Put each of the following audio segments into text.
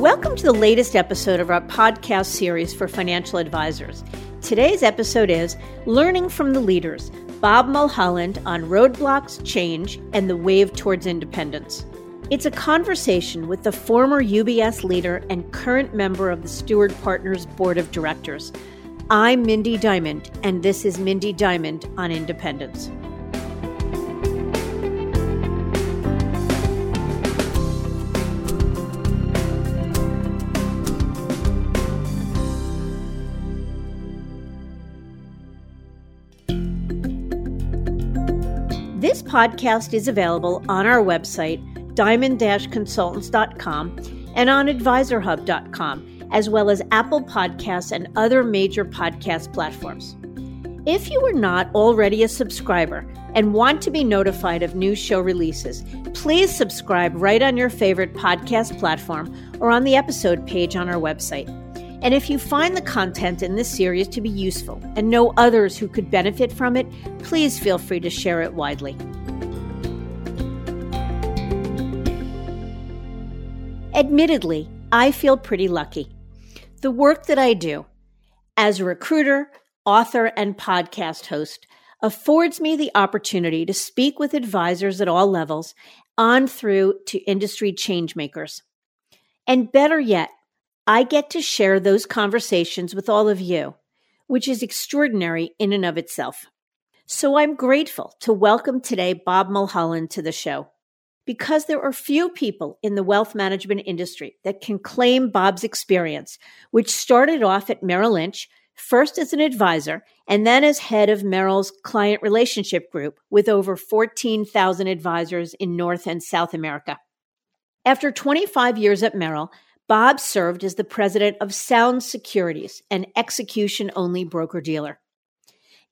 Welcome to the latest episode of our podcast series for financial advisors. Today's episode is Learning from the Leaders Bob Mulholland on Roadblocks, Change, and the Wave Towards Independence. It's a conversation with the former UBS leader and current member of the Steward Partners Board of Directors. I'm Mindy Diamond, and this is Mindy Diamond on Independence. Podcast is available on our website, diamond consultants.com, and on advisorhub.com, as well as Apple Podcasts and other major podcast platforms. If you are not already a subscriber and want to be notified of new show releases, please subscribe right on your favorite podcast platform or on the episode page on our website. And if you find the content in this series to be useful and know others who could benefit from it, please feel free to share it widely. Admittedly, I feel pretty lucky. The work that I do as a recruiter, author, and podcast host affords me the opportunity to speak with advisors at all levels on through to industry changemakers. And better yet, I get to share those conversations with all of you, which is extraordinary in and of itself. So I'm grateful to welcome today Bob Mulholland to the show. Because there are few people in the wealth management industry that can claim Bob's experience, which started off at Merrill Lynch, first as an advisor and then as head of Merrill's client relationship group with over 14,000 advisors in North and South America. After 25 years at Merrill, Bob served as the president of Sound Securities, an execution only broker dealer.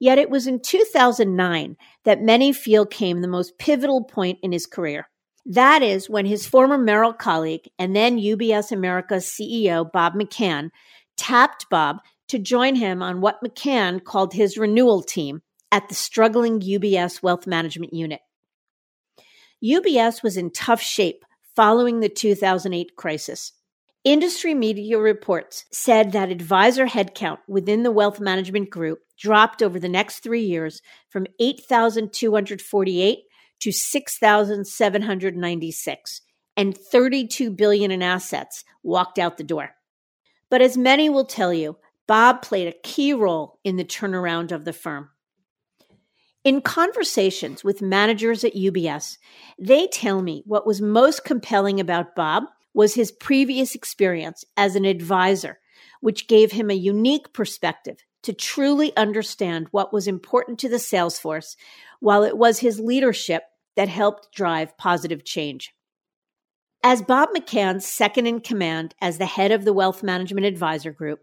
Yet it was in 2009 that many feel came the most pivotal point in his career. That is when his former Merrill colleague and then UBS America's CEO, Bob McCann, tapped Bob to join him on what McCann called his renewal team at the struggling UBS Wealth Management Unit. UBS was in tough shape following the 2008 crisis. Industry media reports said that advisor headcount within the wealth management group dropped over the next three years from 8,248 to 6,796, and 32 billion in assets walked out the door. But as many will tell you, Bob played a key role in the turnaround of the firm. In conversations with managers at UBS, they tell me what was most compelling about Bob was his previous experience as an advisor, which gave him a unique perspective to truly understand what was important to the sales force, while it was his leadership that helped drive positive change. As Bob McCann's second in command as the head of the Wealth Management Advisor Group,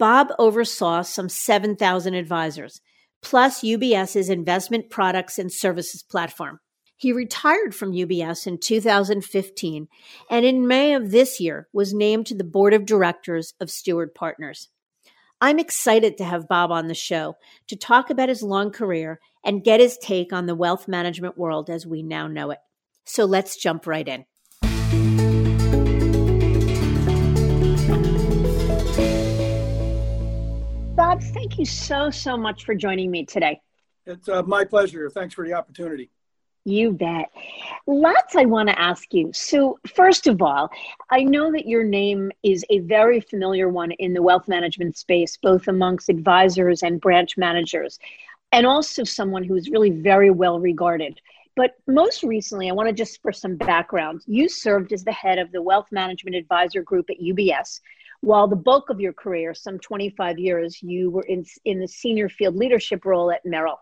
Bob oversaw some 7,000 advisors, plus UBS's investment products and services platform. He retired from UBS in 2015 and in May of this year was named to the board of directors of Steward Partners. I'm excited to have Bob on the show to talk about his long career and get his take on the wealth management world as we now know it. So let's jump right in. Bob, thank you so, so much for joining me today. It's uh, my pleasure. Thanks for the opportunity. You bet. Lots I want to ask you. So, first of all, I know that your name is a very familiar one in the wealth management space, both amongst advisors and branch managers, and also someone who is really very well regarded. But most recently, I want to just for some background, you served as the head of the Wealth Management Advisor Group at UBS, while the bulk of your career, some 25 years, you were in, in the senior field leadership role at Merrill.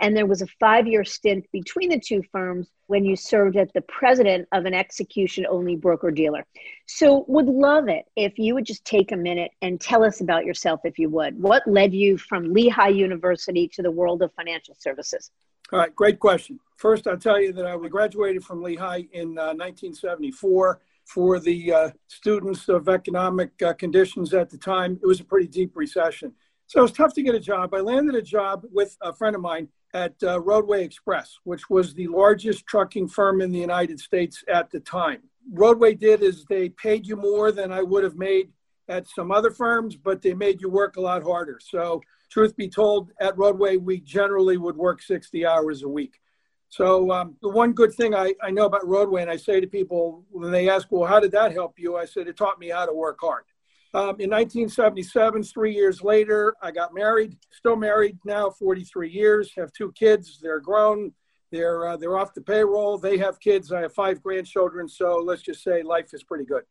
And there was a five year stint between the two firms when you served as the president of an execution only broker dealer. So, would love it if you would just take a minute and tell us about yourself, if you would. What led you from Lehigh University to the world of financial services? All right, great question. First, I'll tell you that I graduated from Lehigh in uh, 1974. For the uh, students of economic uh, conditions at the time, it was a pretty deep recession. So it was tough to get a job. I landed a job with a friend of mine at uh, Roadway Express, which was the largest trucking firm in the United States at the time. Roadway did is they paid you more than I would have made at some other firms, but they made you work a lot harder. So, truth be told, at Roadway, we generally would work 60 hours a week. So, um, the one good thing I, I know about Roadway, and I say to people when they ask, well, how did that help you? I said, it taught me how to work hard. Um, in 1977, three years later, I got married. Still married now, 43 years. Have two kids. They're grown. They're uh, they're off the payroll. They have kids. I have five grandchildren. So let's just say life is pretty good.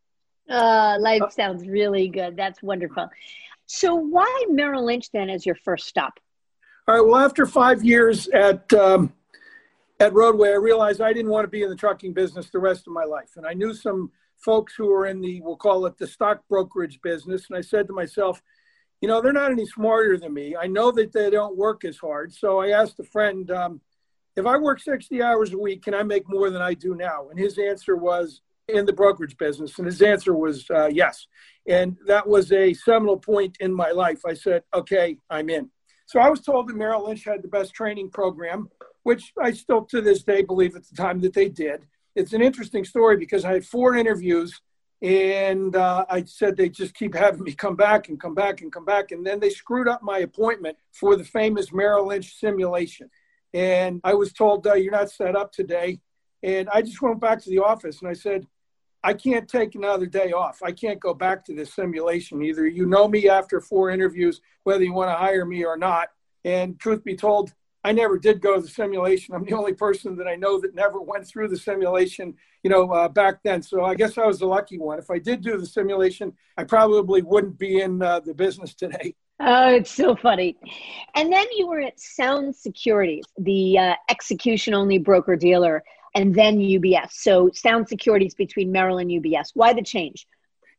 Uh, life uh, sounds really good. That's wonderful. So why Merrill Lynch then as your first stop? All right. Well, after five years at um, at Roadway, I realized I didn't want to be in the trucking business the rest of my life, and I knew some folks who are in the we'll call it the stock brokerage business, and I said to myself, you know, they're not any smarter than me. I know that they don't work as hard. So I asked a friend, um, if I work 60 hours a week, can I make more than I do now? And his answer was in the brokerage business. And his answer was uh, yes. And that was a seminal point in my life. I said, okay, I'm in. So I was told that Merrill Lynch had the best training program, which I still to this day believe at the time that they did. It's an interesting story because I had four interviews and uh, I said they just keep having me come back and come back and come back. And then they screwed up my appointment for the famous Merrill Lynch simulation. And I was told, uh, You're not set up today. And I just went back to the office and I said, I can't take another day off. I can't go back to this simulation. Either you know me after four interviews, whether you want to hire me or not. And truth be told, I never did go to the simulation. I'm the only person that I know that never went through the simulation, you know, uh, back then. So I guess I was the lucky one. If I did do the simulation, I probably wouldn't be in uh, the business today. Oh, it's so funny. And then you were at Sound Securities, the uh, execution only broker dealer, and then UBS. So Sound Securities between Merrill and UBS. Why the change?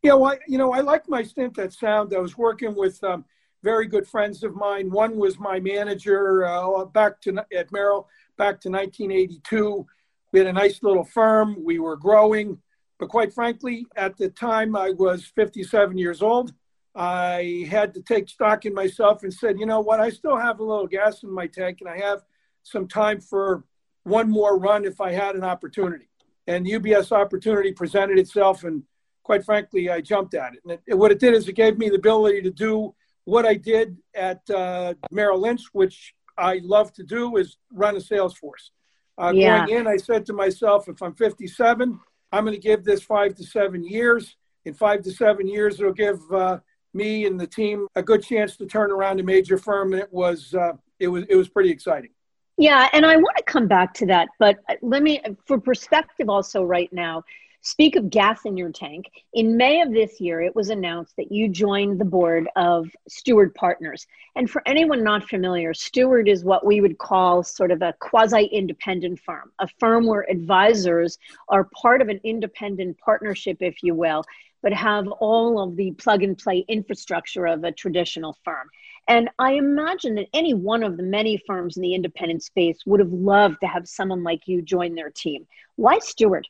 Yeah, well, you know, I liked my stint at Sound. I was working with um, very good friends of mine. One was my manager uh, back to at Merrill back to 1982. We had a nice little firm. We were growing, but quite frankly, at the time I was 57 years old. I had to take stock in myself and said, you know what, I still have a little gas in my tank and I have some time for one more run if I had an opportunity. And the UBS opportunity presented itself, and quite frankly, I jumped at it. And it, what it did is it gave me the ability to do what I did at uh, Merrill Lynch, which I love to do, is run a sales force. Uh, yeah. Going in, I said to myself, if I'm 57, I'm going to give this five to seven years. In five to seven years, it'll give uh, me and the team a good chance to turn around a major firm, and it was uh, it was it was pretty exciting. Yeah, and I want to come back to that, but let me, for perspective, also right now. Speak of gas in your tank. In May of this year, it was announced that you joined the board of Steward Partners. And for anyone not familiar, Steward is what we would call sort of a quasi independent firm, a firm where advisors are part of an independent partnership, if you will, but have all of the plug and play infrastructure of a traditional firm. And I imagine that any one of the many firms in the independent space would have loved to have someone like you join their team. Why Steward?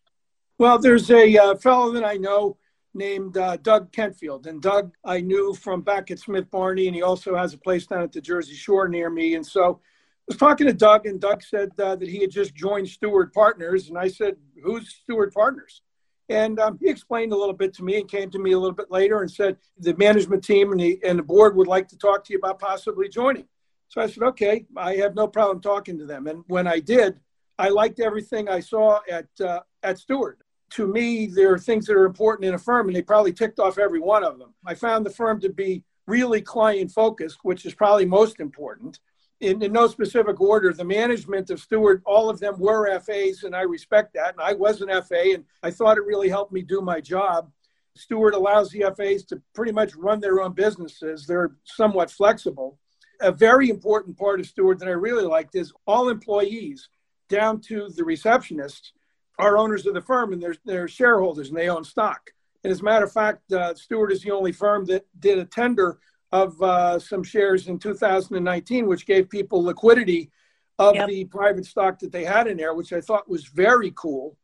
Well, there's a uh, fellow that I know named uh, Doug Kentfield. And Doug, I knew from back at Smith Barney, and he also has a place down at the Jersey Shore near me. And so I was talking to Doug, and Doug said uh, that he had just joined Steward Partners. And I said, Who's Steward Partners? And um, he explained a little bit to me and came to me a little bit later and said the management team and the, and the board would like to talk to you about possibly joining. So I said, okay, I have no problem talking to them. And when I did, I liked everything I saw at uh, at Steward. To me, there are things that are important in a firm, and they probably ticked off every one of them. I found the firm to be really client focused, which is probably most important in, in no specific order, the management of Steward, all of them were FAs, and I respect that. And I was an FA, and I thought it really helped me do my job. Steward allows the FAs to pretty much run their own businesses. They're somewhat flexible. A very important part of Steward that I really liked is all employees, down to the receptionists, are owners of the firm and they're, they're shareholders and they own stock. And as a matter of fact, uh, Steward is the only firm that did a tender of uh, some shares in 2019, which gave people liquidity of yep. the private stock that they had in there, which I thought was very cool.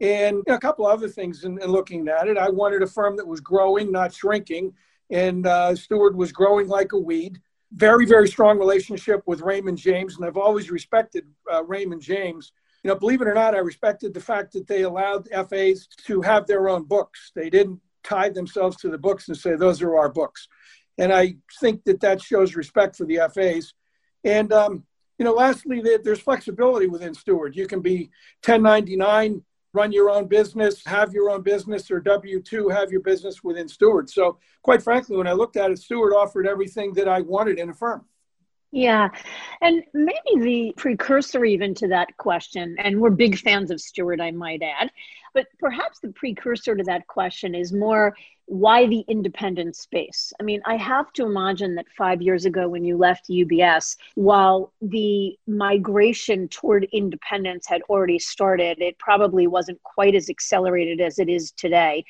And a couple other things in, in looking at it. I wanted a firm that was growing, not shrinking. And uh, Steward was growing like a weed. Very, very strong relationship with Raymond James. And I've always respected uh, Raymond James. You know, believe it or not, I respected the fact that they allowed FAs to have their own books. They didn't tie themselves to the books and say, those are our books. And I think that that shows respect for the FAs. And, um, you know, lastly, there's flexibility within Steward. You can be 1099, run your own business, have your own business, or W 2, have your business within Steward. So, quite frankly, when I looked at it, Steward offered everything that I wanted in a firm. Yeah. And maybe the precursor even to that question, and we're big fans of Steward, I might add, but perhaps the precursor to that question is more why the independent space? I mean, I have to imagine that five years ago when you left UBS, while the migration toward independence had already started, it probably wasn't quite as accelerated as it is today.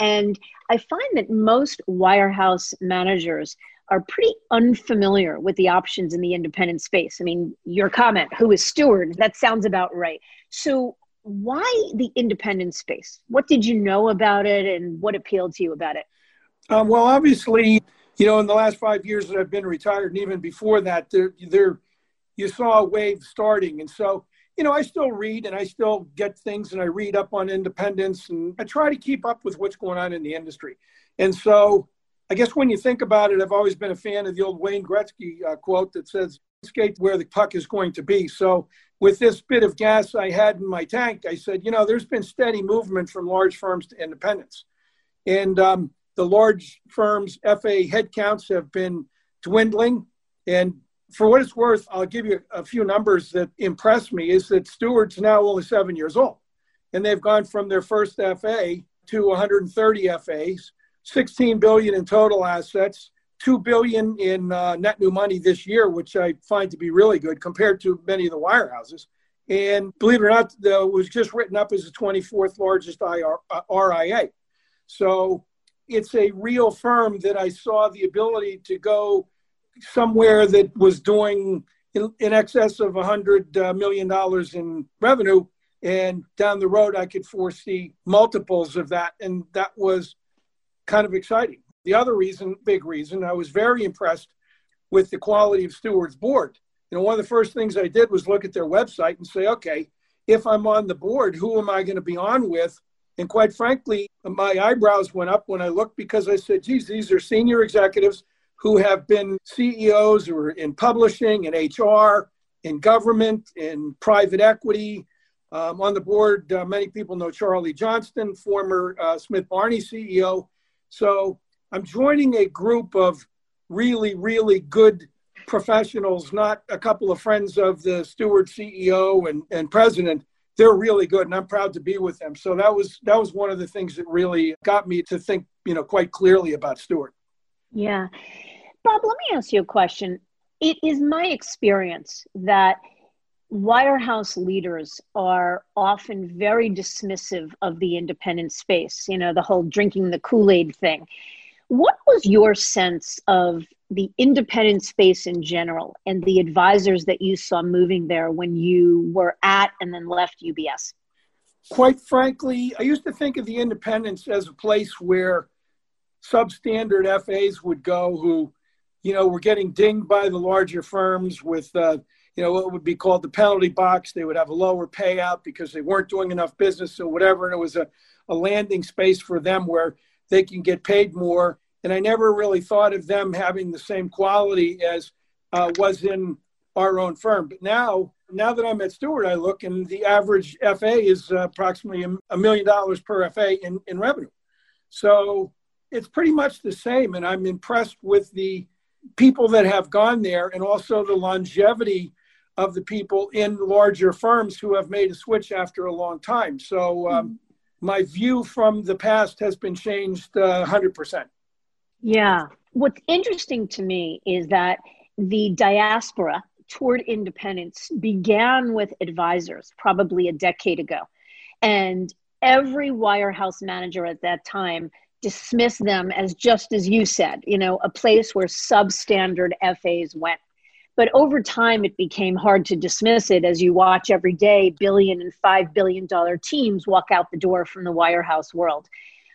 And I find that most wirehouse managers are pretty unfamiliar with the options in the independent space. I mean, your comment, who is Steward, that sounds about right. So, why the independent space? What did you know about it and what appealed to you about it? Um, well, obviously, you know, in the last five years that I've been retired, and even before that, there, there, you saw a wave starting. And so, you know, I still read and I still get things and I read up on independence and I try to keep up with what's going on in the industry. And so, I guess when you think about it, I've always been a fan of the old Wayne Gretzky uh, quote that says, skate where the puck is going to be. So, with this bit of gas I had in my tank, I said, you know, there's been steady movement from large firms to independents. And um, the large firms' FA headcounts have been dwindling. And for what it's worth, I'll give you a few numbers that impress me is that Steward's now only seven years old. And they've gone from their first FA to 130 FAs 16 billion in total assets, 2 billion in uh, net new money this year, which I find to be really good compared to many of the wirehouses. And believe it or not, it was just written up as the 24th largest IR, uh, RIA. So it's a real firm that I saw the ability to go somewhere that was doing in, in excess of $100 uh, in revenue. And down the road, I could foresee multiples of that. And that was kind of exciting. The other reason, big reason, I was very impressed with the quality of Steward's board. You know, one of the first things I did was look at their website and say, okay, if I'm on the board, who am I going to be on with? And quite frankly, my eyebrows went up when I looked because I said, geez, these are senior executives who have been CEOs or in publishing in HR, in government, in private equity. Um, on the board, uh, many people know Charlie Johnston, former uh, Smith Barney CEO. So I'm joining a group of really, really good professionals, not a couple of friends of the Steward CEO and, and president. They're really good, and I'm proud to be with them. So that was that was one of the things that really got me to think, you know, quite clearly about Steward. Yeah, Bob. Let me ask you a question. It is my experience that wirehouse leaders are often very dismissive of the independent space, you know, the whole drinking the Kool Aid thing. What was your sense of the independent space in general and the advisors that you saw moving there when you were at and then left UBS? Quite frankly, I used to think of the independents as a place where substandard FAs would go who, you know, were getting dinged by the larger firms with uh, you know, what would be called the penalty box. They would have a lower payout because they weren't doing enough business or whatever. And it was a, a landing space for them where they can get paid more. And I never really thought of them having the same quality as uh, was in our own firm. But now, now that I'm at Steward, I look and the average FA is uh, approximately a million dollars per FA in, in revenue. So it's pretty much the same. And I'm impressed with the people that have gone there and also the longevity of the people in larger firms who have made a switch after a long time. So um, mm-hmm. my view from the past has been changed uh, 100%. Yeah. What's interesting to me is that the diaspora toward independence began with advisors probably a decade ago. And every wirehouse manager at that time dismissed them as just as you said, you know, a place where substandard FAs went. But over time, it became hard to dismiss it as you watch every day billion and five billion dollar teams walk out the door from the wirehouse world.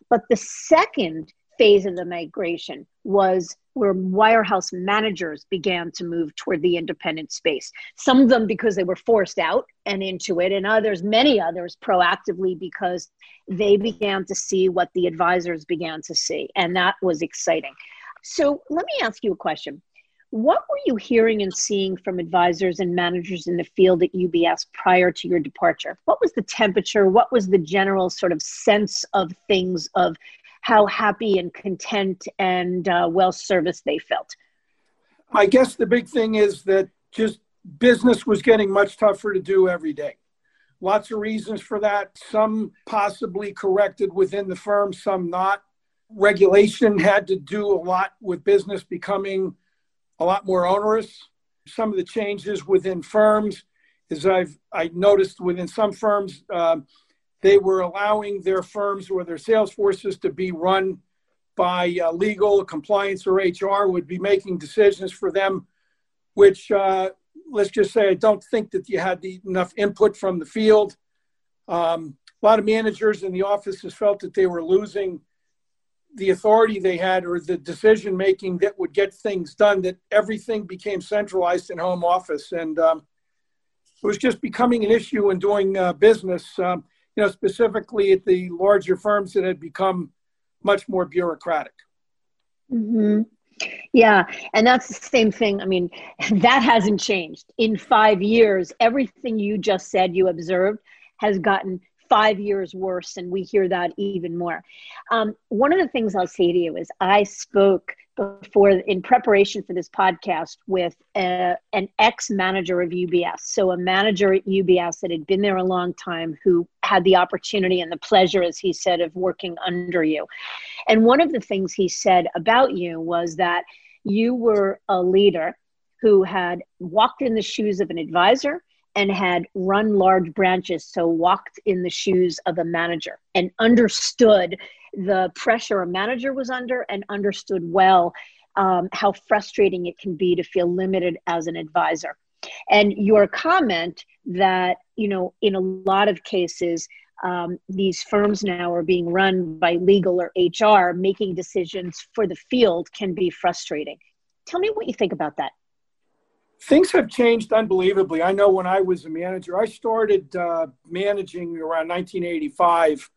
But the second phase of the migration was where wirehouse managers began to move toward the independent space. Some of them because they were forced out and into it, and others, many others, proactively because they began to see what the advisors began to see. And that was exciting. So let me ask you a question. What were you hearing and seeing from advisors and managers in the field at UBS prior to your departure? What was the temperature? What was the general sort of sense of things of how happy and content and uh, well serviced they felt? I guess the big thing is that just business was getting much tougher to do every day. Lots of reasons for that, some possibly corrected within the firm, some not. Regulation had to do a lot with business becoming a lot more onerous. Some of the changes within firms, as I've I noticed within some firms, uh, they were allowing their firms or their sales forces to be run by uh, legal, compliance, or HR would be making decisions for them, which uh, let's just say I don't think that you had the, enough input from the field. Um, a lot of managers in the offices felt that they were losing the authority they had or the decision making that would get things done, that everything became centralized in home office. And um, it was just becoming an issue in doing uh, business, um, you know, specifically at the larger firms that had become much more bureaucratic. Mm-hmm. Yeah, and that's the same thing. I mean, that hasn't changed. In five years, everything you just said you observed has gotten five years worse, and we hear that even more. Um, one of the things I'll say to you is I spoke before in preparation for this podcast with a, an ex manager of UBS. So, a manager at UBS that had been there a long time who had the opportunity and the pleasure, as he said, of working under you. And one of the things he said about you was that you were a leader who had walked in the shoes of an advisor and had run large branches, so walked in the shoes of a manager and understood the pressure a manager was under and understood well um, how frustrating it can be to feel limited as an advisor. And your comment that, you know, in a lot of cases, um, these firms now are being run by legal or HR, making decisions for the field can be frustrating. Tell me what you think about that things have changed unbelievably. I know when I was a manager, I started uh, managing around 1985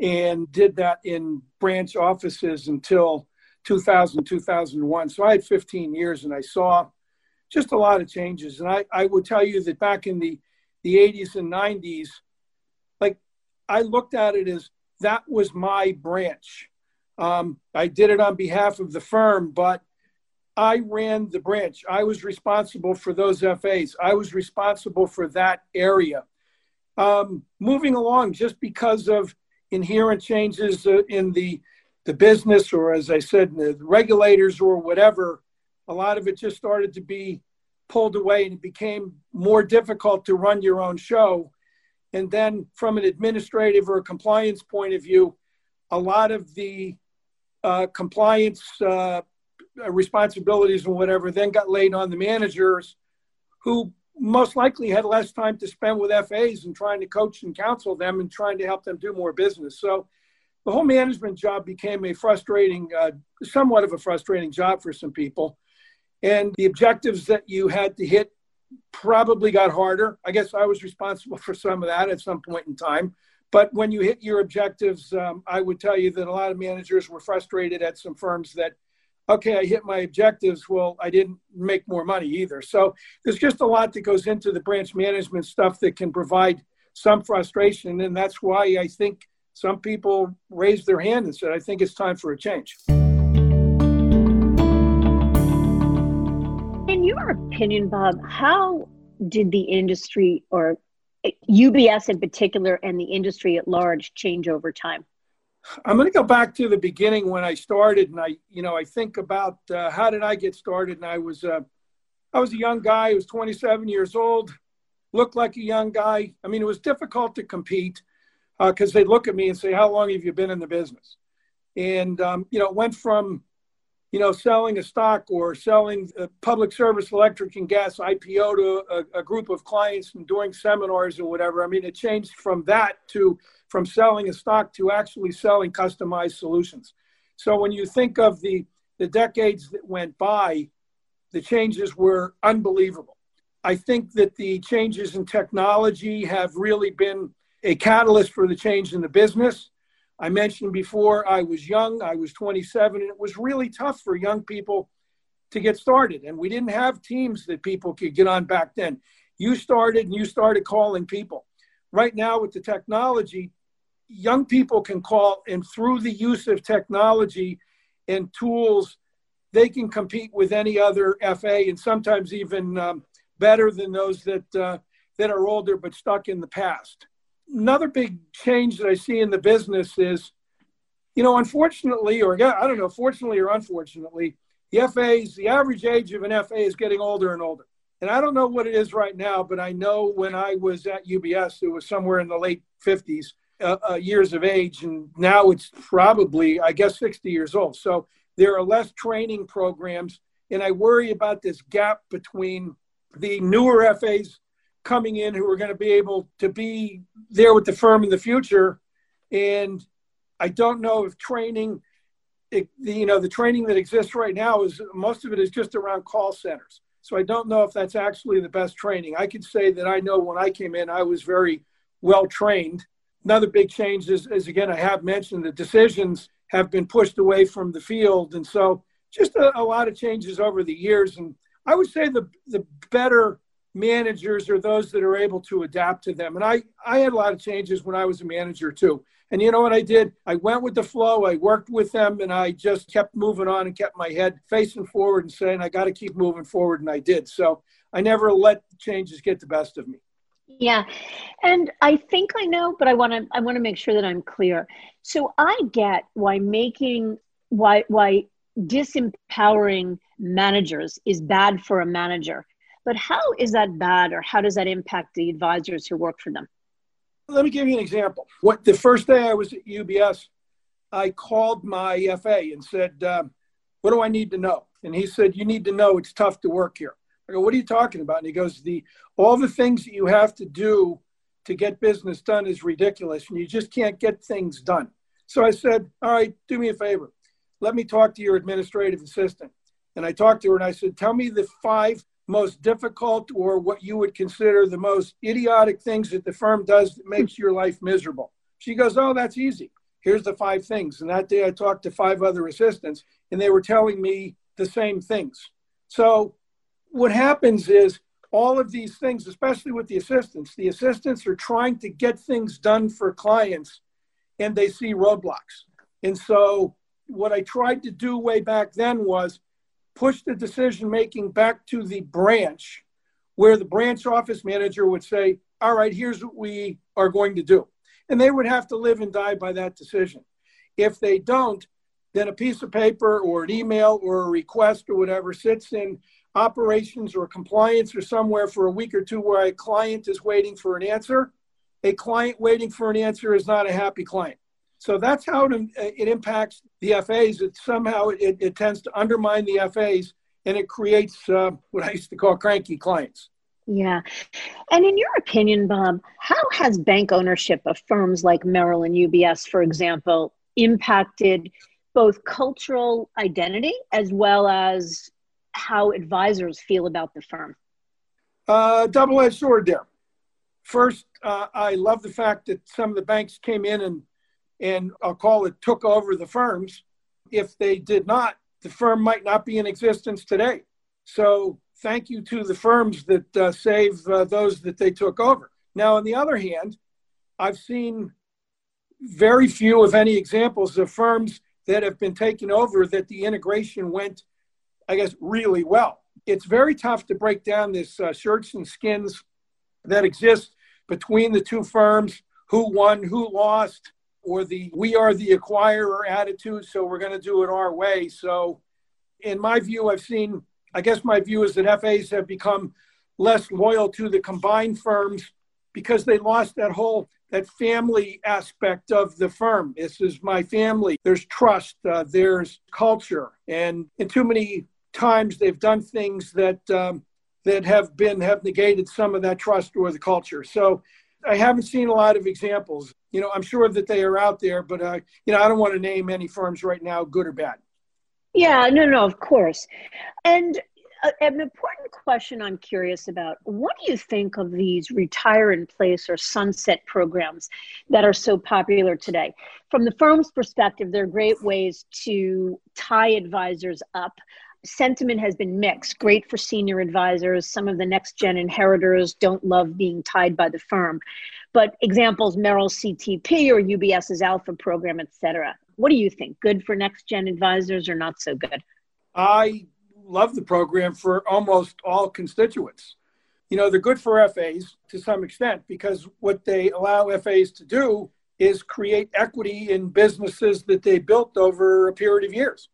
and did that in branch offices until 2000, 2001. So I had 15 years and I saw just a lot of changes. And I, I would tell you that back in the, the 80s and 90s, like I looked at it as that was my branch. Um, I did it on behalf of the firm, but I ran the branch. I was responsible for those FAs. I was responsible for that area. Um, moving along, just because of inherent changes uh, in the the business, or as I said, the regulators, or whatever, a lot of it just started to be pulled away, and it became more difficult to run your own show. And then, from an administrative or compliance point of view, a lot of the uh, compliance uh, uh, responsibilities and whatever then got laid on the managers who most likely had less time to spend with FAs and trying to coach and counsel them and trying to help them do more business. So the whole management job became a frustrating, uh, somewhat of a frustrating job for some people. And the objectives that you had to hit probably got harder. I guess I was responsible for some of that at some point in time. But when you hit your objectives, um, I would tell you that a lot of managers were frustrated at some firms that okay, I hit my objectives. Well, I didn't make more money either. So there's just a lot that goes into the branch management stuff that can provide some frustration. And that's why I think some people raised their hand and said, I think it's time for a change. In your opinion, Bob, how did the industry or UBS in particular and the industry at large change over time? I'm going to go back to the beginning when I started, and I, you know, I think about uh, how did I get started, and I was, uh, I was a young guy. I was 27 years old, looked like a young guy. I mean, it was difficult to compete because uh, they'd look at me and say, "How long have you been in the business?" And um, you know, it went from, you know, selling a stock or selling a public service electric and gas IPO to a, a group of clients and doing seminars and whatever. I mean, it changed from that to from selling a stock to actually selling customized solutions. So when you think of the, the decades that went by, the changes were unbelievable. I think that the changes in technology have really been a catalyst for the change in the business. I mentioned before I was young, I was 27, and it was really tough for young people to get started. And we didn't have teams that people could get on back then. You started and you started calling people. Right now, with the technology, young people can call, and through the use of technology and tools, they can compete with any other FA and sometimes even um, better than those that, uh, that are older but stuck in the past another big change that I see in the business is, you know, unfortunately, or I don't know, fortunately or unfortunately, the FAs, the average age of an FA is getting older and older. And I don't know what it is right now, but I know when I was at UBS, it was somewhere in the late 50s uh, uh, years of age. And now it's probably, I guess, 60 years old. So there are less training programs. And I worry about this gap between the newer FAs coming in who are going to be able to be there with the firm in the future. And I don't know if training, it, you know, the training that exists right now is most of it is just around call centers. So I don't know if that's actually the best training. I could say that I know when I came in, I was very well trained. Another big change is, is again, I have mentioned the decisions have been pushed away from the field. And so just a, a lot of changes over the years. And I would say the, the better managers are those that are able to adapt to them. And I, I had a lot of changes when I was a manager too. And you know what I did? I went with the flow. I worked with them and I just kept moving on and kept my head facing forward and saying, I got to keep moving forward. And I did. So I never let changes get the best of me. Yeah. And I think I know, but I want to I want to make sure that I'm clear. So I get why making why why disempowering managers is bad for a manager but how is that bad or how does that impact the advisors who work for them? Let me give you an example. What the first day I was at UBS, I called my FA and said, um, "What do I need to know?" And he said, "You need to know it's tough to work here." I go, "What are you talking about?" And he goes, "The all the things that you have to do to get business done is ridiculous, and you just can't get things done." So I said, "All right, do me a favor. Let me talk to your administrative assistant." And I talked to her and I said, "Tell me the five most difficult or what you would consider the most idiotic things that the firm does that makes your life miserable? She goes, Oh, that's easy. Here's the five things. And that day I talked to five other assistants and they were telling me the same things. So what happens is all of these things, especially with the assistants, the assistants are trying to get things done for clients and they see roadblocks. And so what I tried to do way back then was push the decision making back to the branch where the branch office manager would say, All right, here's what we are going to do. And they would have to live and die by that decision. If they don't, then a piece of paper or an email or a request or whatever sits in operations or compliance or somewhere for a week or two where a client is waiting for an answer. A client waiting for an answer is not a happy client. So that's how it, it impacts the FAs. It somehow it, it tends to undermine the FAs and it creates uh, what I used to call cranky clients. Yeah. And in your opinion, Bob, how has bank ownership of firms like Merrill and UBS, for example, impacted both cultural identity as well as how advisors feel about the firm? Uh, Double edged sword there. First, uh, I love the fact that some of the banks came in and and I'll call it took over the firms. If they did not, the firm might not be in existence today. So thank you to the firms that uh, save uh, those that they took over. Now, on the other hand, I've seen very few, if any, examples of firms that have been taken over that the integration went, I guess, really well. It's very tough to break down this uh, shirts and skins that exist between the two firms who won, who lost, or the we are the acquirer attitude, so we're going to do it our way. So, in my view, I've seen, I guess my view is that FAs have become less loyal to the combined firms because they lost that whole that family aspect of the firm. This is my family. There's trust. Uh, there's culture, and in too many times they've done things that um, that have been have negated some of that trust or the culture. So I haven't seen a lot of examples. You know, I'm sure that they are out there, but uh, you know, I don't want to name any firms right now, good or bad. Yeah, no, no, of course. And uh, an important question I'm curious about what do you think of these retire in place or sunset programs that are so popular today? From the firm's perspective, they're great ways to tie advisors up. Sentiment has been mixed. Great for senior advisors. Some of the next gen inheritors don't love being tied by the firm. But examples Merrill CTP or UBS's ALFA program, et cetera. What do you think? Good for next gen advisors or not so good? I love the program for almost all constituents. You know, they're good for FAs to some extent because what they allow FAs to do is create equity in businesses that they built over a period of years.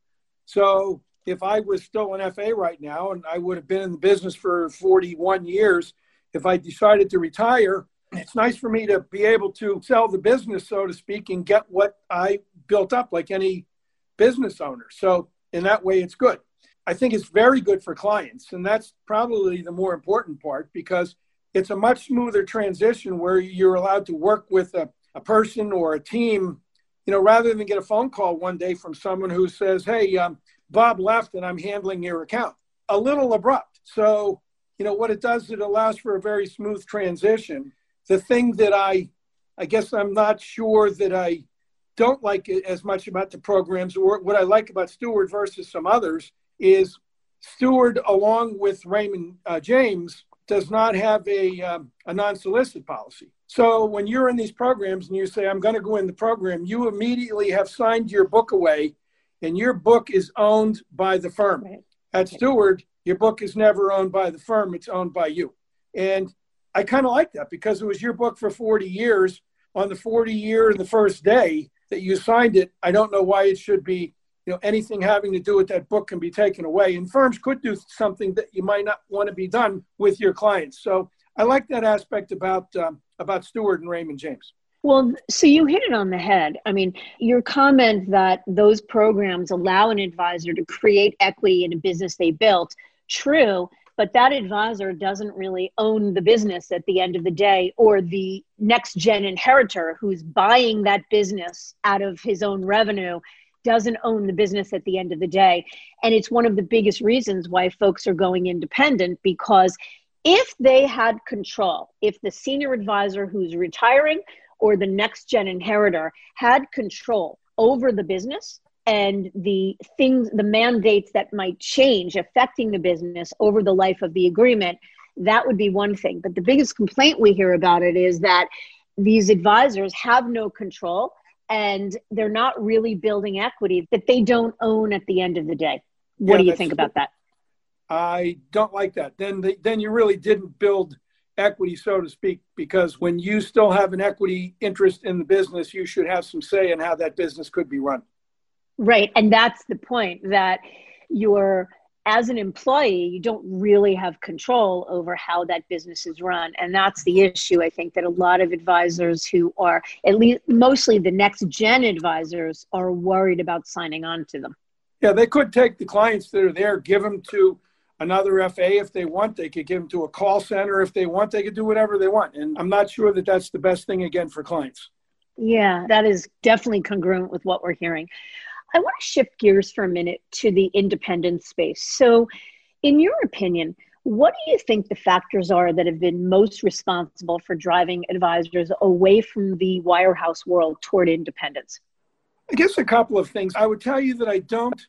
So if I was still an FA right now and I would have been in the business for 41 years, if I decided to retire, it's nice for me to be able to sell the business, so to speak, and get what I built up like any business owner. So in that way, it's good. I think it's very good for clients. And that's probably the more important part because it's a much smoother transition where you're allowed to work with a, a person or a team, you know, rather than get a phone call one day from someone who says, Hey, um, Bob left and I'm handling your account. A little abrupt. So, you know, what it does, is it allows for a very smooth transition. The thing that I, I guess I'm not sure that I don't like as much about the programs or what I like about Steward versus some others is Steward, along with Raymond uh, James, does not have a, um, a non solicit policy. So when you're in these programs and you say, I'm going to go in the program, you immediately have signed your book away and your book is owned by the firm. Right. At Steward, your book is never owned by the firm, it's owned by you. And I kind of like that because it was your book for 40 years. On the 40 year and the first day that you signed it, I don't know why it should be, you know, anything having to do with that book can be taken away. And firms could do something that you might not want to be done with your clients. So I like that aspect about um, about Steward and Raymond James. Well, so you hit it on the head. I mean, your comment that those programs allow an advisor to create equity in a business they built, true, but that advisor doesn't really own the business at the end of the day, or the next gen inheritor who's buying that business out of his own revenue doesn't own the business at the end of the day. And it's one of the biggest reasons why folks are going independent because if they had control, if the senior advisor who's retiring or the next gen inheritor had control over the business and the things the mandates that might change affecting the business over the life of the agreement that would be one thing. But the biggest complaint we hear about it is that these advisors have no control and they're not really building equity that they don't own at the end of the day. What yeah, do you think about that? I don't like that. Then they, then you really didn't build equity, so to speak, because when you still have an equity interest in the business, you should have some say in how that business could be run. Right. And that's the point that you're, as an employee, you don't really have control over how that business is run. And that's the issue, I think, that a lot of advisors who are, at least mostly the next gen advisors, are worried about signing on to them. Yeah, they could take the clients that are there, give them to another FA if they want. They could give them to a call center if they want. They could do whatever they want. And I'm not sure that that's the best thing again for clients. Yeah, that is definitely congruent with what we're hearing. I want to shift gears for a minute to the independent space. So, in your opinion, what do you think the factors are that have been most responsible for driving advisors away from the wirehouse world toward independence? I guess a couple of things. I would tell you that I don't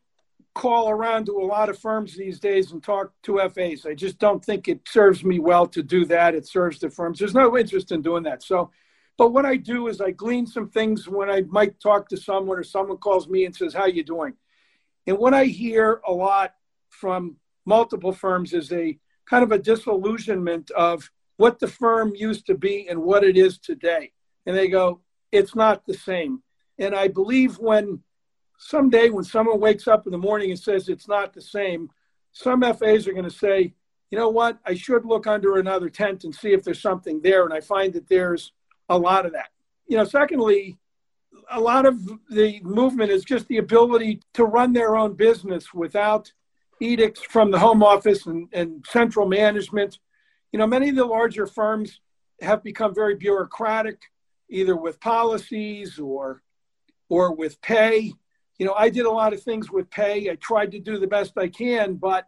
call around to a lot of firms these days and talk to FAs. I just don't think it serves me well to do that. It serves the firms. There's no interest in doing that. So, but what I do is I glean some things when I might talk to someone or someone calls me and says, "How you doing?" And what I hear a lot from multiple firms is a kind of a disillusionment of what the firm used to be and what it is today. And they go, "It's not the same." And I believe when someday when someone wakes up in the morning and says it's not the same, some FAs are going to say, you know what, I should look under another tent and see if there's something there. And I find that there's a lot of that. You know, secondly, a lot of the movement is just the ability to run their own business without edicts from the home office and, and central management. You know, many of the larger firms have become very bureaucratic, either with policies or or with pay. You know, I did a lot of things with pay. I tried to do the best I can, but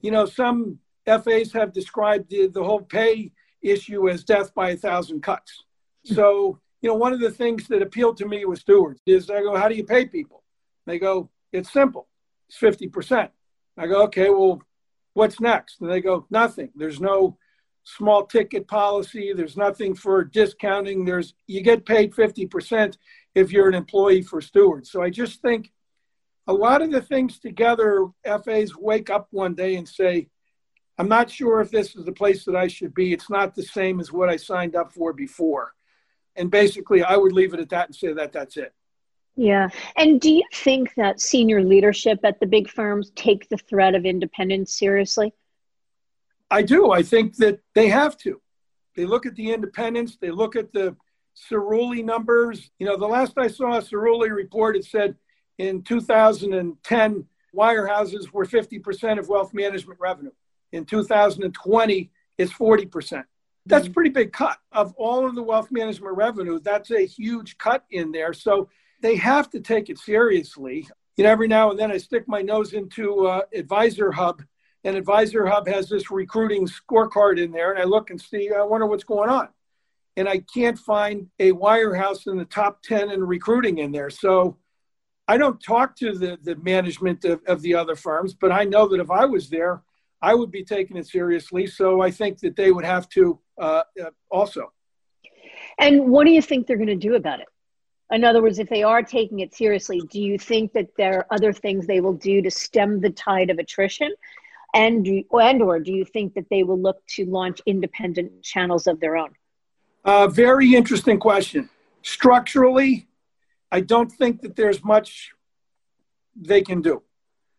you know, some FAs have described the, the whole pay issue as death by a thousand cuts. So, you know, one of the things that appealed to me with Steward's is I go, how do you pay people? They go, it's simple. It's 50%. I go, okay, well, what's next? And they go, nothing. There's no small ticket policy. There's nothing for discounting. There's you get paid 50% if you're an employee for Steward's. So I just think a lot of the things together, FAs wake up one day and say, I'm not sure if this is the place that I should be. It's not the same as what I signed up for before. And basically, I would leave it at that and say that that's it. Yeah. And do you think that senior leadership at the big firms take the threat of independence seriously? I do. I think that they have to. They look at the independence, they look at the Cerulli numbers. You know, the last I saw a Cerulli report, it said in 2010, wirehouses were 50% of wealth management revenue. In 2020, it's 40%. That's a mm-hmm. pretty big cut. Of all of the wealth management revenue, that's a huge cut in there. So they have to take it seriously. You know, every now and then I stick my nose into uh, AdvisorHub and AdvisorHub has this recruiting scorecard in there, and I look and see, I wonder what's going on. And I can't find a wirehouse in the top 10 in recruiting in there. So I don't talk to the, the management of, of the other firms, but I know that if I was there, I would be taking it seriously. So I think that they would have to uh, uh, also. And what do you think they're going to do about it? In other words, if they are taking it seriously, do you think that there are other things they will do to stem the tide of attrition? and and or do you think that they will look to launch independent channels of their own? Uh, very interesting question. Structurally, I don't think that there's much they can do.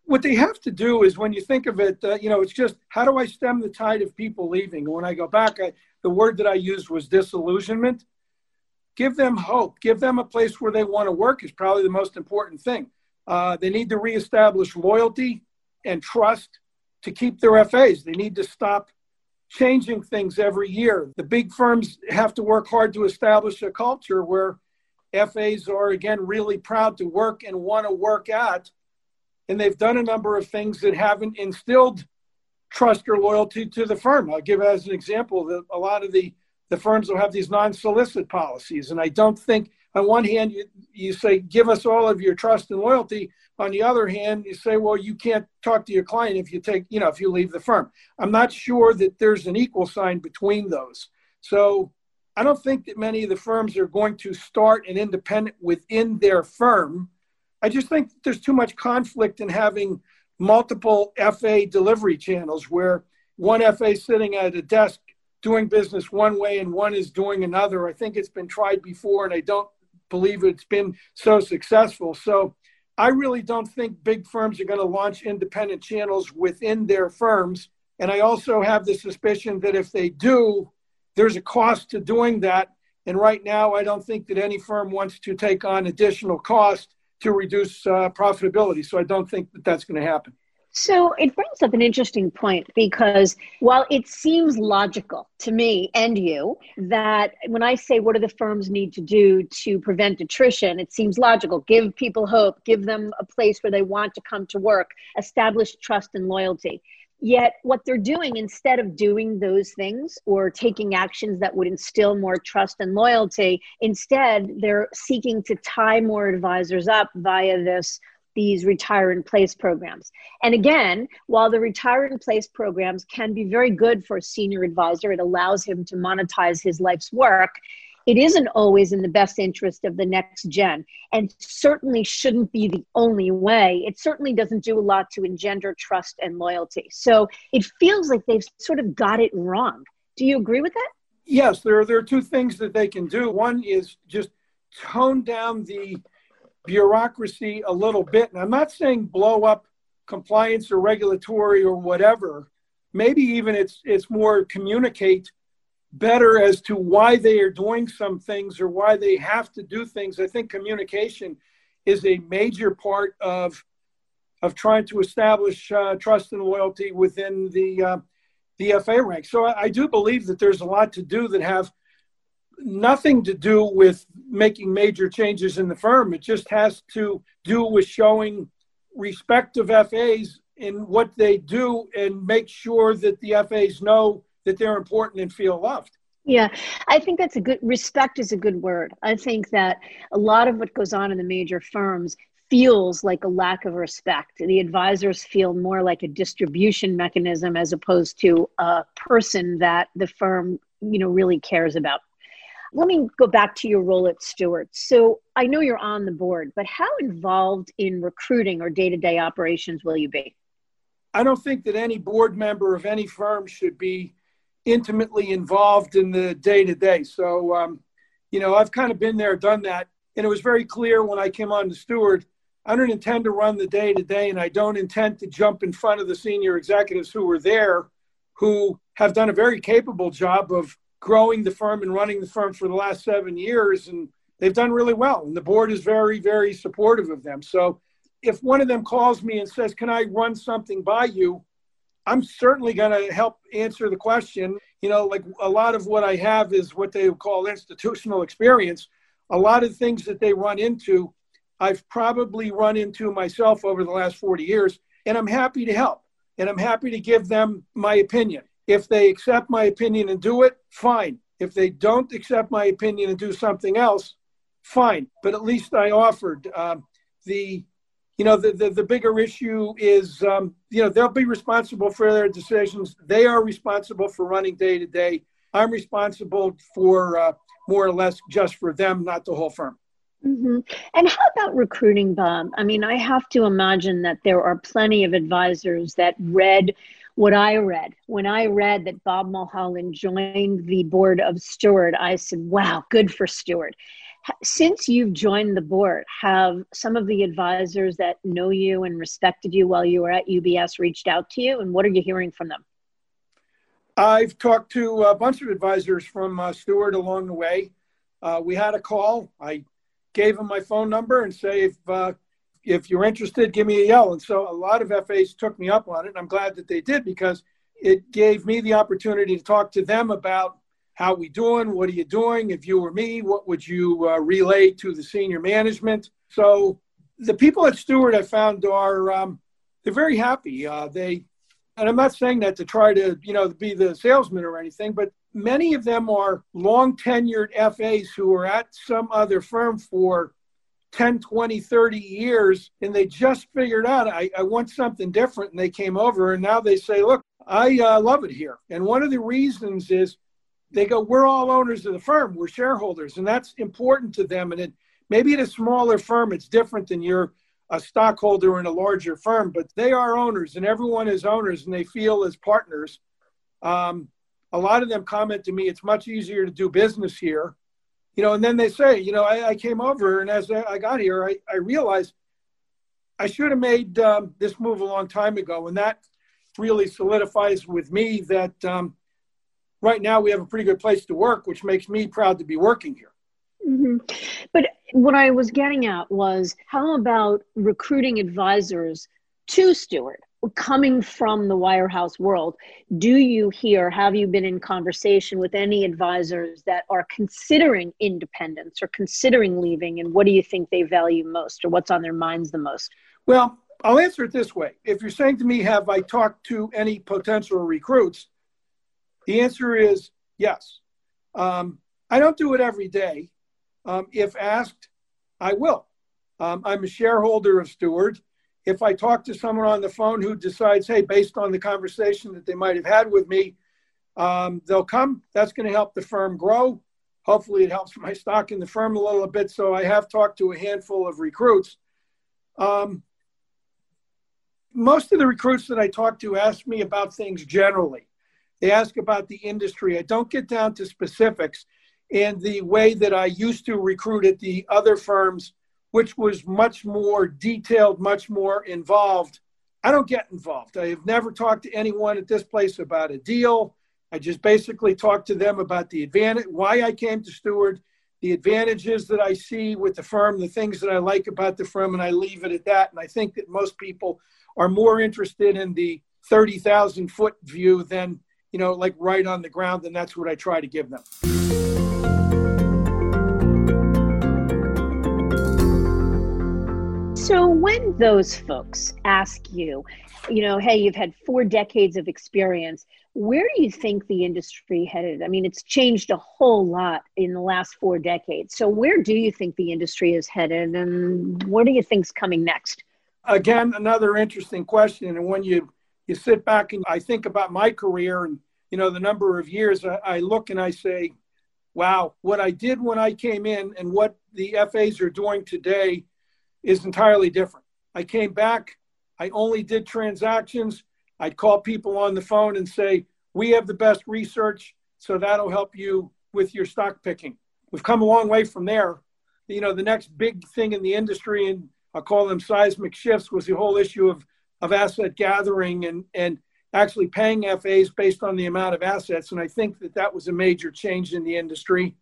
What they have to do is, when you think of it, uh, you know, it's just how do I stem the tide of people leaving? When I go back, I, the word that I used was disillusionment. Give them hope. Give them a place where they want to work is probably the most important thing. Uh, they need to reestablish loyalty and trust to keep their FAs. They need to stop changing things every year. The big firms have to work hard to establish a culture where FAs are, again, really proud to work and want to work at. And they've done a number of things that haven't instilled trust or loyalty to the firm. I'll give as an example that a lot of the, the firms will have these non solicit policies. And I don't think, on one hand, you, you say, give us all of your trust and loyalty. On the other hand, you say, well, you can't talk to your client if you take, you know, if you leave the firm. I'm not sure that there's an equal sign between those. So I don't think that many of the firms are going to start an independent within their firm. I just think there's too much conflict in having multiple FA delivery channels where one FA sitting at a desk doing business one way and one is doing another. I think it's been tried before and I don't believe it's been so successful. So I really don't think big firms are going to launch independent channels within their firms. And I also have the suspicion that if they do, there's a cost to doing that. And right now, I don't think that any firm wants to take on additional cost to reduce uh, profitability. So I don't think that that's going to happen. So it brings up an interesting point because while it seems logical to me and you that when I say what do the firms need to do to prevent attrition, it seems logical. Give people hope, give them a place where they want to come to work, establish trust and loyalty. Yet, what they're doing instead of doing those things or taking actions that would instill more trust and loyalty, instead, they're seeking to tie more advisors up via this these retire in place programs. And again, while the retire in place programs can be very good for a senior advisor, it allows him to monetize his life's work. It isn't always in the best interest of the next gen, and certainly shouldn't be the only way. It certainly doesn't do a lot to engender trust and loyalty. So it feels like they've sort of got it wrong. Do you agree with that? Yes, there are, there are two things that they can do. One is just tone down the bureaucracy a little bit. And I'm not saying blow up compliance or regulatory or whatever. Maybe even it's it's more communicate better as to why they are doing some things or why they have to do things. I think communication is a major part of of trying to establish uh, trust and loyalty within the uh, the FA rank. So I, I do believe that there's a lot to do that have nothing to do with making major changes in the firm. It just has to do with showing respect of FAs in what they do and make sure that the FAs know that they're important and feel loved. Yeah, I think that's a good respect is a good word. I think that a lot of what goes on in the major firms feels like a lack of respect. The advisors feel more like a distribution mechanism as opposed to a person that the firm, you know, really cares about. Let me go back to your role at Steward. So I know you're on the board, but how involved in recruiting or day-to-day operations will you be? I don't think that any board member of any firm should be intimately involved in the day to day. So, um, you know, I've kind of been there, done that. And it was very clear when I came on to Steward, I don't intend to run the day to day, and I don't intend to jump in front of the senior executives who were there, who have done a very capable job of growing the firm and running the firm for the last seven years. And they've done really well. And the board is very, very supportive of them. So if one of them calls me and says, Can I run something by you? I'm certainly going to help answer the question. You know, like a lot of what I have is what they call institutional experience. A lot of things that they run into, I've probably run into myself over the last 40 years, and I'm happy to help. And I'm happy to give them my opinion. If they accept my opinion and do it, fine. If they don't accept my opinion and do something else, fine. But at least I offered. Um, the you know, the, the, the bigger issue is, um, you know, they'll be responsible for their decisions. They are responsible for running day to day. I'm responsible for uh, more or less just for them, not the whole firm. Mm-hmm. And how about recruiting, Bob? I mean, I have to imagine that there are plenty of advisors that read what I read. When I read that Bob Mulholland joined the board of Steward, I said, wow, good for Steward since you've joined the board, have some of the advisors that know you and respected you while you were at UBS reached out to you? And what are you hearing from them? I've talked to a bunch of advisors from uh, Steward along the way. Uh, we had a call. I gave them my phone number and say, if, uh, if you're interested, give me a yell. And so a lot of FAs took me up on it. And I'm glad that they did because it gave me the opportunity to talk to them about how we doing? What are you doing? If you were me, what would you uh, relay to the senior management? So the people at Steward I found are um, they're very happy. Uh, they and I'm not saying that to try to you know be the salesman or anything, but many of them are long tenured FAs who are at some other firm for 10, 20, 30 years, and they just figured out I, I want something different, and they came over, and now they say, look, I uh, love it here. And one of the reasons is they go, we're all owners of the firm, we're shareholders, and that's important to them. And it, maybe at a smaller firm, it's different than you're a stockholder in a larger firm, but they are owners, and everyone is owners, and they feel as partners. Um, a lot of them comment to me, it's much easier to do business here. You know, and then they say, you know, I, I came over, and as I got here, I, I realized I should have made um, this move a long time ago, and that really solidifies with me that um, right now we have a pretty good place to work, which makes me proud to be working here. Mm-hmm. But what I was getting at was how about recruiting advisors to Steward coming from the wirehouse world? Do you hear, have you been in conversation with any advisors that are considering independence or considering leaving? And what do you think they value most or what's on their minds the most? Well, I'll answer it this way. If you're saying to me, have I talked to any potential recruits? The answer is yes. Um, I don't do it every day. Um, if asked, I will. Um, I'm a shareholder of Steward. If I talk to someone on the phone who decides, hey, based on the conversation that they might have had with me, um, they'll come. That's going to help the firm grow. Hopefully, it helps my stock in the firm a little bit. So I have talked to a handful of recruits. Um, most of the recruits that I talk to ask me about things generally. They ask about the industry. I don't get down to specifics. And the way that I used to recruit at the other firms, which was much more detailed, much more involved, I don't get involved. I have never talked to anyone at this place about a deal. I just basically talk to them about the advantage, why I came to Steward, the advantages that I see with the firm, the things that I like about the firm, and I leave it at that. And I think that most people are more interested in the 30,000 foot view than you know, like right on the ground. And that's what I try to give them. So when those folks ask you, you know, hey, you've had four decades of experience, where do you think the industry headed? I mean, it's changed a whole lot in the last four decades. So where do you think the industry is headed and what do you think's coming next? Again, another interesting question. And when you you sit back and I think about my career and you know the number of years, I, I look and I say, wow, what I did when I came in and what the FAs are doing today is entirely different. I came back, I only did transactions. I'd call people on the phone and say, We have the best research, so that'll help you with your stock picking. We've come a long way from there. You know, the next big thing in the industry, and I'll call them seismic shifts, was the whole issue of, of asset gathering and, and actually paying FAs based on the amount of assets. And I think that that was a major change in the industry.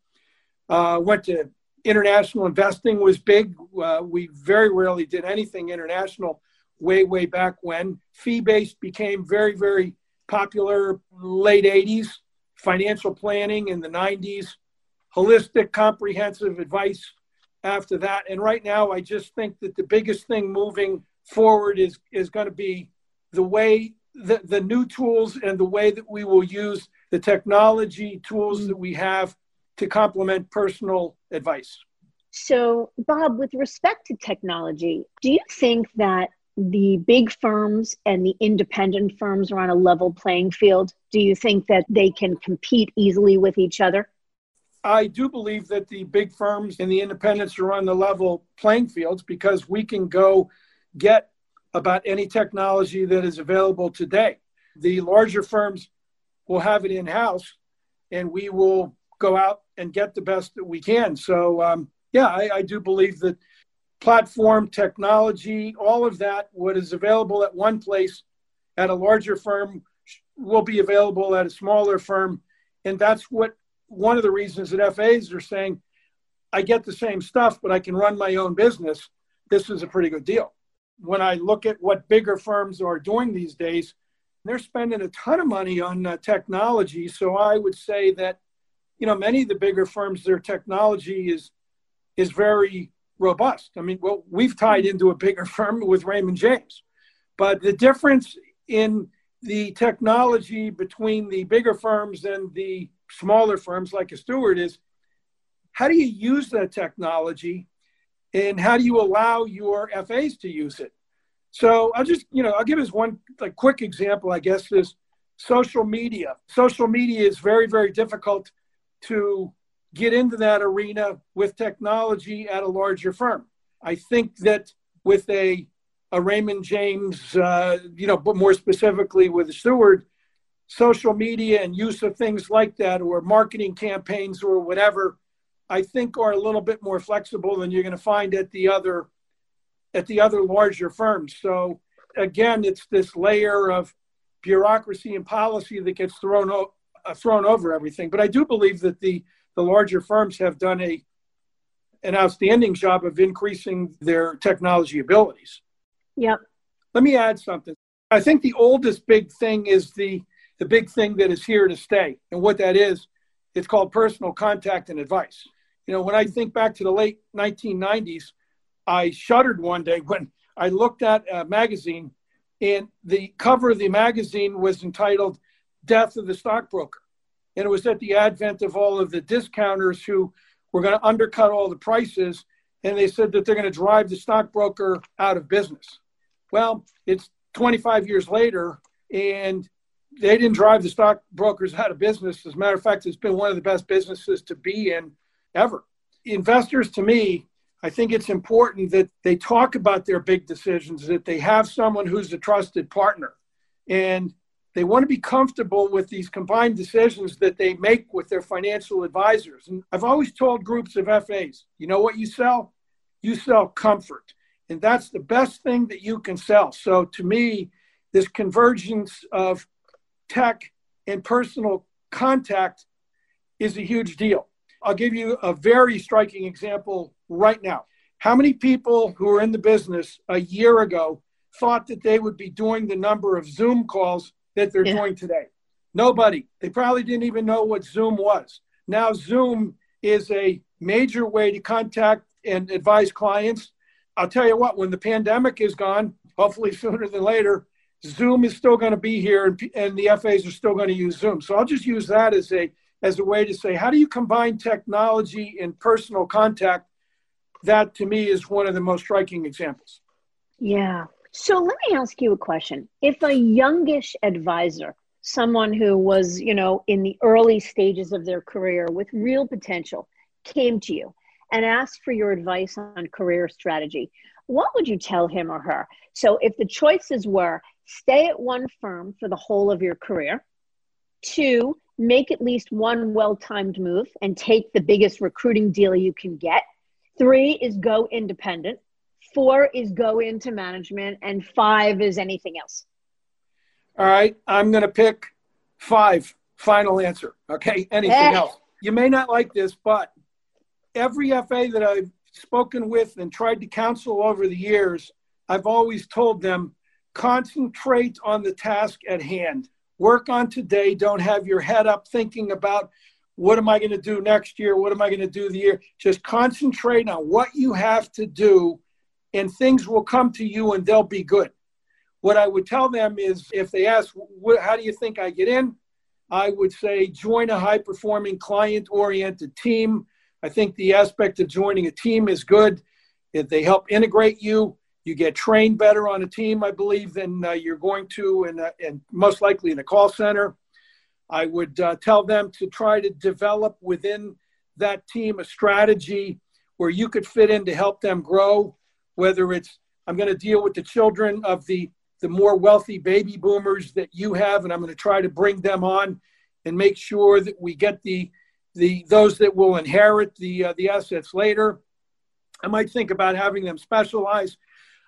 Uh, went to international investing was big. Uh, we very rarely did anything international way, way back when. Fee based became very, very popular late 80s, financial planning in the 90s, holistic, comprehensive advice after that. And right now, I just think that the biggest thing moving forward is, is going to be the way the, the new tools and the way that we will use the technology tools that we have to complement personal advice. So, Bob, with respect to technology, do you think that the big firms and the independent firms are on a level playing field? Do you think that they can compete easily with each other? I do believe that the big firms and the independents are on the level playing fields because we can go get about any technology that is available today. The larger firms will have it in house and we will go out and get the best that we can. So, um, yeah, I, I do believe that platform technology, all of that, what is available at one place at a larger firm will be available at a smaller firm. And that's what one of the reasons that FAs are saying, I get the same stuff, but I can run my own business. This is a pretty good deal. When I look at what bigger firms are doing these days, they're spending a ton of money on uh, technology. So I would say that you know, many of the bigger firms, their technology is is very robust. I mean, well, we've tied into a bigger firm with Raymond James, but the difference in the technology between the bigger firms and the smaller firms like a Steward is how do you use that technology and how do you allow your FAs to use it? So I'll just, you know, I'll give us one like quick example, I guess, is social media. Social media is very, very difficult to get into that arena with technology at a larger firm. I think that with a, a Raymond James, uh, you know, but more specifically with Steward, social media and use of things like that or marketing campaigns or whatever, I think are a little bit more flexible than you're going to find at the other at the other larger firms. So again, it's this layer of bureaucracy and policy that gets thrown o- uh, thrown over everything. But I do believe that the the larger firms have done a an outstanding job of increasing their technology abilities. Yep. Let me add something. I think the oldest big thing is the the big thing that is here to stay. And what that is, it's called personal contact and advice. You know, when I think back to the late 1990s, I shuddered one day when I looked at a magazine and the cover of the magazine was entitled death of the stockbroker. And it was at the advent of all of the discounters who were going to undercut all the prices. And they said that they're going to drive the stockbroker out of business. Well, it's 25 years later, and they didn't drive the stockbrokers out of business. As a matter of fact, it's been one of the best businesses to be in ever. Investors, to me, I think it's important that they talk about their big decisions, that they have someone who's a trusted partner. And they want to be comfortable with these combined decisions that they make with their financial advisors. And I've always told groups of FAs, you know what you sell? You sell comfort. And that's the best thing that you can sell. So to me, this convergence of tech and personal contact is a huge deal. I'll give you a very striking example right now. How many people who were in the business a year ago thought that they would be doing the number of Zoom calls that they're yeah. doing today. Nobody. They probably didn't even know what Zoom was. Now, Zoom is a major way to contact and advise clients. I'll tell you what, when the pandemic is gone, hopefully sooner than later, Zoom is still going to be here and, and the FAs are still going to use Zoom. So I'll just use that as a as a way to say, how do you combine technology and personal contact? That to me is one of the most striking examples. Yeah. So let me ask you a question. If a youngish advisor, someone who was, you know, in the early stages of their career with real potential, came to you and asked for your advice on career strategy, what would you tell him or her? So if the choices were stay at one firm for the whole of your career, two, make at least one well timed move and take the biggest recruiting deal you can get. Three is go independent. Four is go into management. And five is anything else. All right. I'm going to pick five. Final answer. Okay. Anything eh. else? You may not like this, but every FA that I've spoken with and tried to counsel over the years, I've always told them concentrate on the task at hand work on today. Don't have your head up thinking about what am I going to do next year? What am I going to do the year? Just concentrate on what you have to do, and things will come to you and they'll be good. What I would tell them is if they ask, How do you think I get in? I would say join a high performing client oriented team. I think the aspect of joining a team is good. If they help integrate you, you get trained better on a team, I believe, than uh, you're going to, and, most likely in a call center. I would uh, tell them to try to develop within that team a strategy where you could fit in to help them grow, whether it's I'm going to deal with the children of the, the more wealthy baby boomers that you have, and I'm going to try to bring them on and make sure that we get the, the those that will inherit the, uh, the assets later. I might think about having them specialize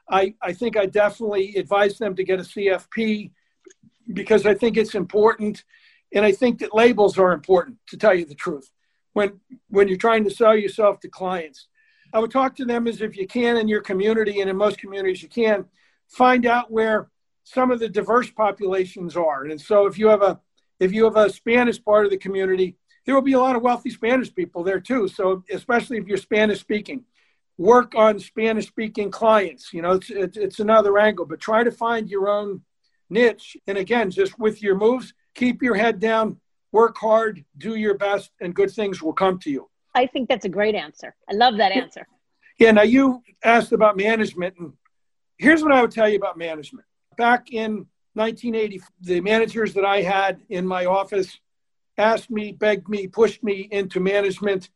I, I think I definitely advise them to get a CFP because I think it's important. And I think that labels are important, to tell you the truth, when, when you're trying to sell yourself to clients. I would talk to them as if you can in your community, and in most communities you can, find out where some of the diverse populations are. And so if you have a if you have a Spanish part of the community, there will be a lot of wealthy Spanish people there too. So especially if you're Spanish speaking work on Spanish speaking clients. You know, it's, it's, it's another angle, but try to find your own niche. And again, just with your moves, keep your head down, work hard, do your best, and good things will come to you. I think that's a great answer. I love that answer. Yeah. Now, you asked about management, and here's what I would tell you about management. Back in 1980, the managers that I had in my office asked me, begged me, pushed me into management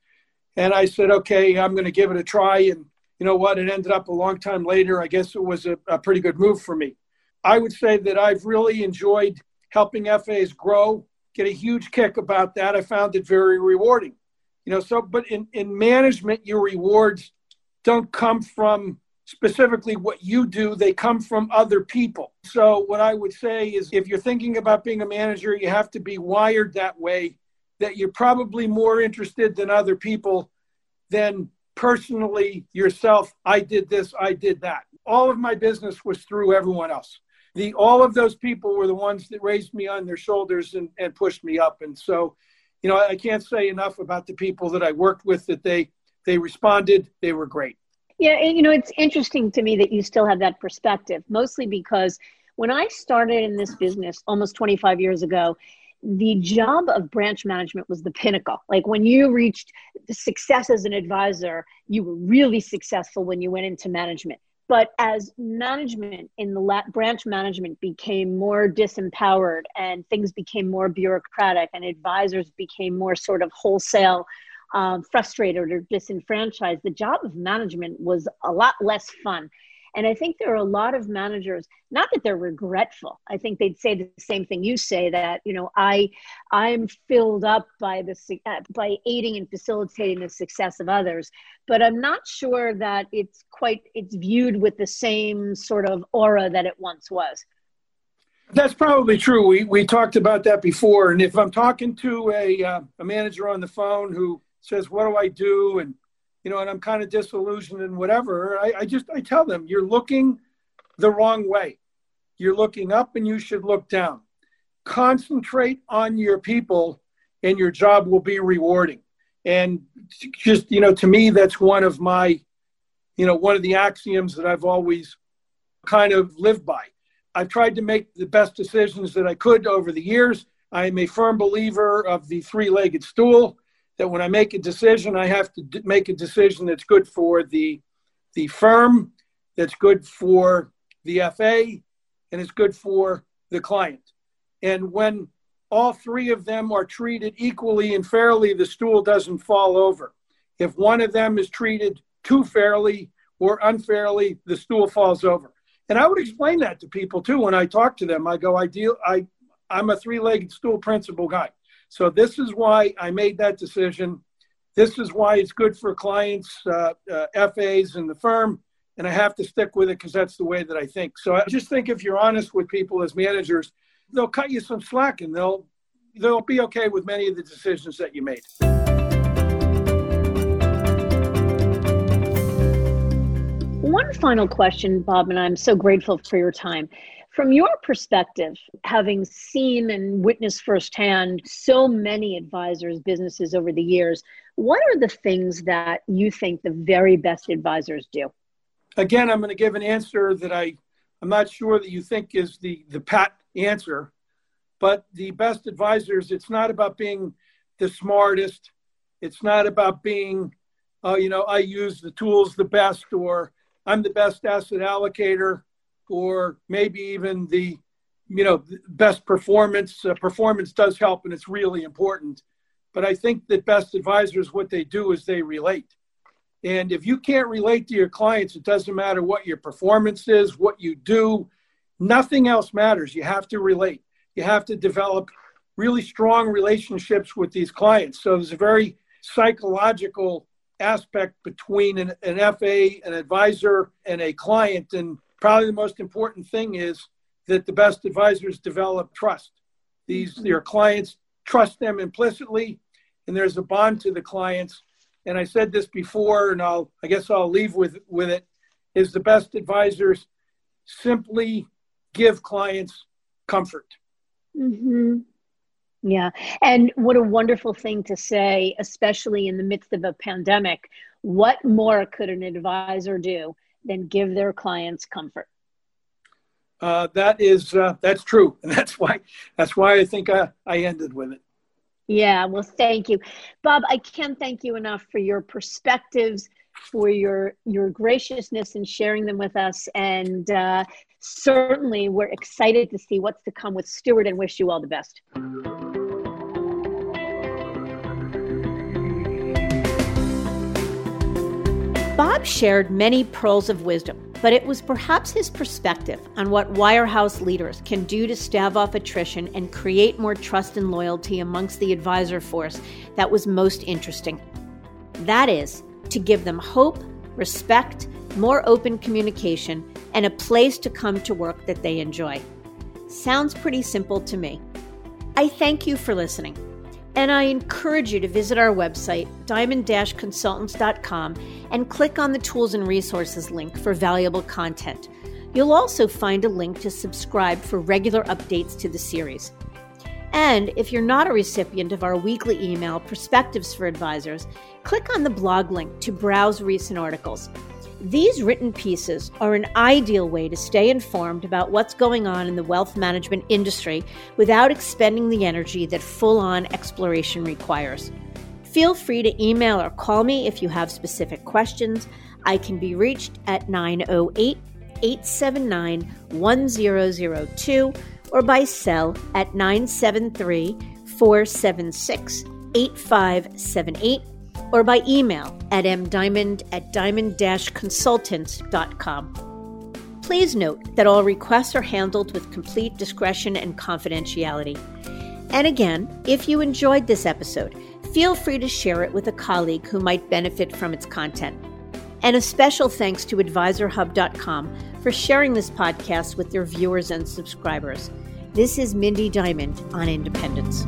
and I said, okay, I'm going to give it a try. And you know what? It ended up a long time later. I guess it was a, a pretty good move for me. I would say that I've really enjoyed helping FAs grow, get a huge kick about that. I found it very rewarding. You know, so, but in, in management, your rewards don't come from specifically what you do, they come from other people. So, what I would say is if you're thinking about being a manager, you have to be wired that way that you're probably more interested than other people than personally yourself. I did this, I did that. All of my business was through everyone else. The all of those people were the ones that raised me on their shoulders and, and pushed me up. And so, you know, I can't say enough about the people that I worked with that they they responded, they were great. Yeah, you know, it's interesting to me that you still have that perspective, mostly because when I started in this business almost 25 years ago, the job of branch management was the pinnacle. Like when you reached success as an advisor, you were really successful when you went into management. But as management in the la- branch management became more disempowered and things became more bureaucratic and advisors became more sort of wholesale um, frustrated or disenfranchised, the job of management was a lot less fun. And I think there are a lot of managers, not that they're regretful. I think they'd say the same thing you say that, you know, I I'm filled up by the uh, by aiding and facilitating the success of others, but I'm not sure that it's quite it's viewed with the same sort of aura that it once was. That's probably true. We we talked about that before. And if I'm talking to a uh, a manager on the phone who says, "What do I do?" and you know, and I'm kind of disillusioned and whatever, I, I just I tell them you're looking the wrong way. You're looking up and you should look down. concentrate on your people and your job will be rewarding. And just, you know, to me, that's one of my, you know, one of the axioms that I've always kind of lived by. I've tried to make the best decisions that I could over the years. I am a firm believer of the three legged stool that when I make a decision, I have to d- make a decision that's good for the, the firm, that's good for the FA, and it's good for the client. And when all three of them are treated equally and fairly, the stool doesn't fall over. If one of them is treated too fairly or unfairly, the stool falls over. And I would explain that to people too when I talk to them. I go, I deal, I, I'm a three-legged stool principle guy. So this is why I made that decision. This is why it's good for clients, uh, uh, FAs, and the firm. And I have to stick with it because that's the way that I think. So I just think if you're honest with people as managers, they'll cut you some slack and they'll they'll be okay with many of the decisions that you made. One final question, Bob, and I'm so grateful for your time. From your perspective, having seen and witnessed firsthand so many advisors' businesses over the years, what are the things that you think the very best advisors do? Again, I'm going to give an answer that I, I'm not sure that you think is the, the pat answer, but the best advisors, it's not about being the smartest. It's not about being, uh, you know, I use the tools the best, or I'm the best asset allocator, or maybe even the, you know, best performance. Uh, performance does help, and it's really important. But I think that best advisors, what they do is they relate. And if you can't relate to your clients, it doesn't matter what your performance is, what you do, Nothing else matters. You have to relate. You have to develop really strong relationships with these clients. So there's a very psychological aspect between an, an FA, an advisor, and a client. And probably the most important thing is that the best advisors develop trust. These mm-hmm. your clients trust them implicitly, and there's a bond to the clients. And I said this before, and I'll I guess I'll leave with with it. Is the best advisors simply give clients comfort. Mm-hmm. Yeah. And what a wonderful thing to say, especially in the midst of a pandemic. What more could an advisor do than give their clients comfort? Uh, that is uh, that's true, and that's why that's why I think I, I ended with it. Yeah, well, thank you, Bob. I can't thank you enough for your perspectives, for your your graciousness in sharing them with us, and uh, certainly we're excited to see what's to come with Steward and wish you all the best. Bob shared many pearls of wisdom, but it was perhaps his perspective on what wirehouse leaders can do to stave off attrition and create more trust and loyalty amongst the advisor force that was most interesting. That is, to give them hope, respect, more open communication, and a place to come to work that they enjoy. Sounds pretty simple to me. I thank you for listening, and I encourage you to visit our website, diamond consultants.com, and click on the Tools and Resources link for valuable content. You'll also find a link to subscribe for regular updates to the series. And if you're not a recipient of our weekly email, Perspectives for Advisors, click on the blog link to browse recent articles. These written pieces are an ideal way to stay informed about what's going on in the wealth management industry without expending the energy that full on exploration requires. Feel free to email or call me if you have specific questions. I can be reached at 908 879 1002 or by cell at 973 476 8578 or by email at mdiamond at diamond-consultants.com. Please note that all requests are handled with complete discretion and confidentiality. And again, if you enjoyed this episode, feel free to share it with a colleague who might benefit from its content. And a special thanks to AdvisorHub.com for sharing this podcast with their viewers and subscribers. This is Mindy Diamond on Independence.